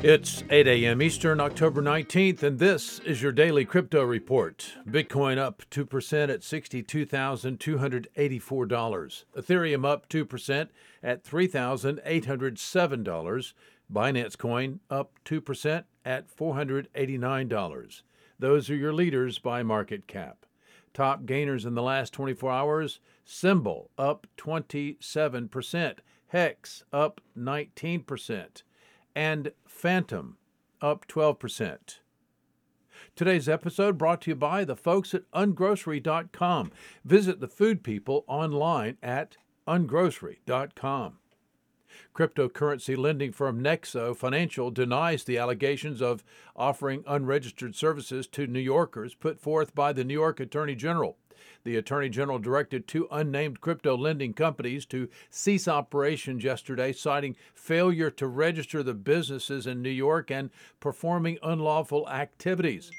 It's 8 a.m. Eastern, October 19th, and this is your daily crypto report. Bitcoin up 2% at $62,284. Ethereum up 2% at $3,807. Binance Coin up 2% at $489. Those are your leaders by market cap. Top gainers in the last 24 hours Symbol up 27%, Hex up 19% and Fantom, up 12%. Today's episode brought to you by the folks at ungrocery.com. Visit the food people online at ungrocery.com. Cryptocurrency lending firm Nexo Financial denies the allegations of offering unregistered services to New Yorkers put forth by the New York Attorney General. The Attorney General directed two unnamed crypto lending companies to cease operations yesterday, citing failure to register the businesses in New York and performing unlawful activities.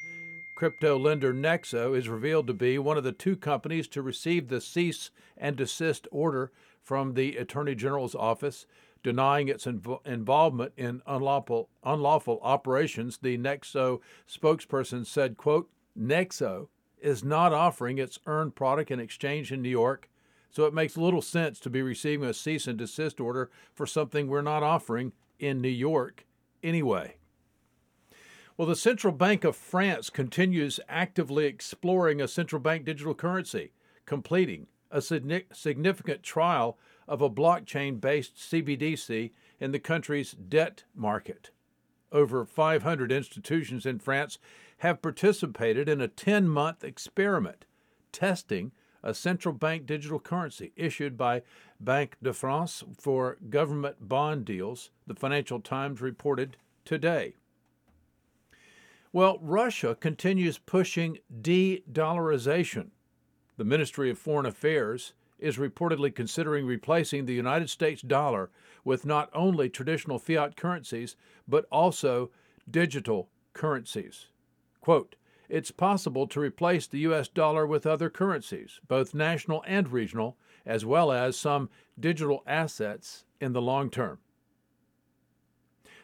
Crypto lender Nexo is revealed to be one of the two companies to receive the cease and desist order from the Attorney General's office, denying its inv- involvement in unlawful, unlawful operations. The Nexo spokesperson said, quote, Nexo is not offering its earned product in exchange in New York, so it makes little sense to be receiving a cease and desist order for something we're not offering in New York anyway. Well, the Central Bank of France continues actively exploring a central bank digital currency, completing a significant trial of a blockchain based CBDC in the country's debt market. Over 500 institutions in France have participated in a 10 month experiment testing a central bank digital currency issued by Banque de France for government bond deals, the Financial Times reported today. Well, Russia continues pushing de dollarization. The Ministry of Foreign Affairs is reportedly considering replacing the United States dollar with not only traditional fiat currencies, but also digital currencies. Quote, it's possible to replace the U.S. dollar with other currencies, both national and regional, as well as some digital assets in the long term.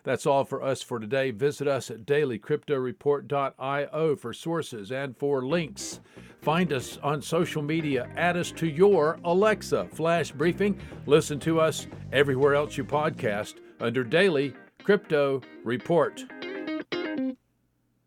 That's all for us for today. Visit us at dailycryptoreport.io for sources and for links. Find us on social media. Add us to your Alexa flash briefing. Listen to us everywhere else you podcast under Daily Crypto Report.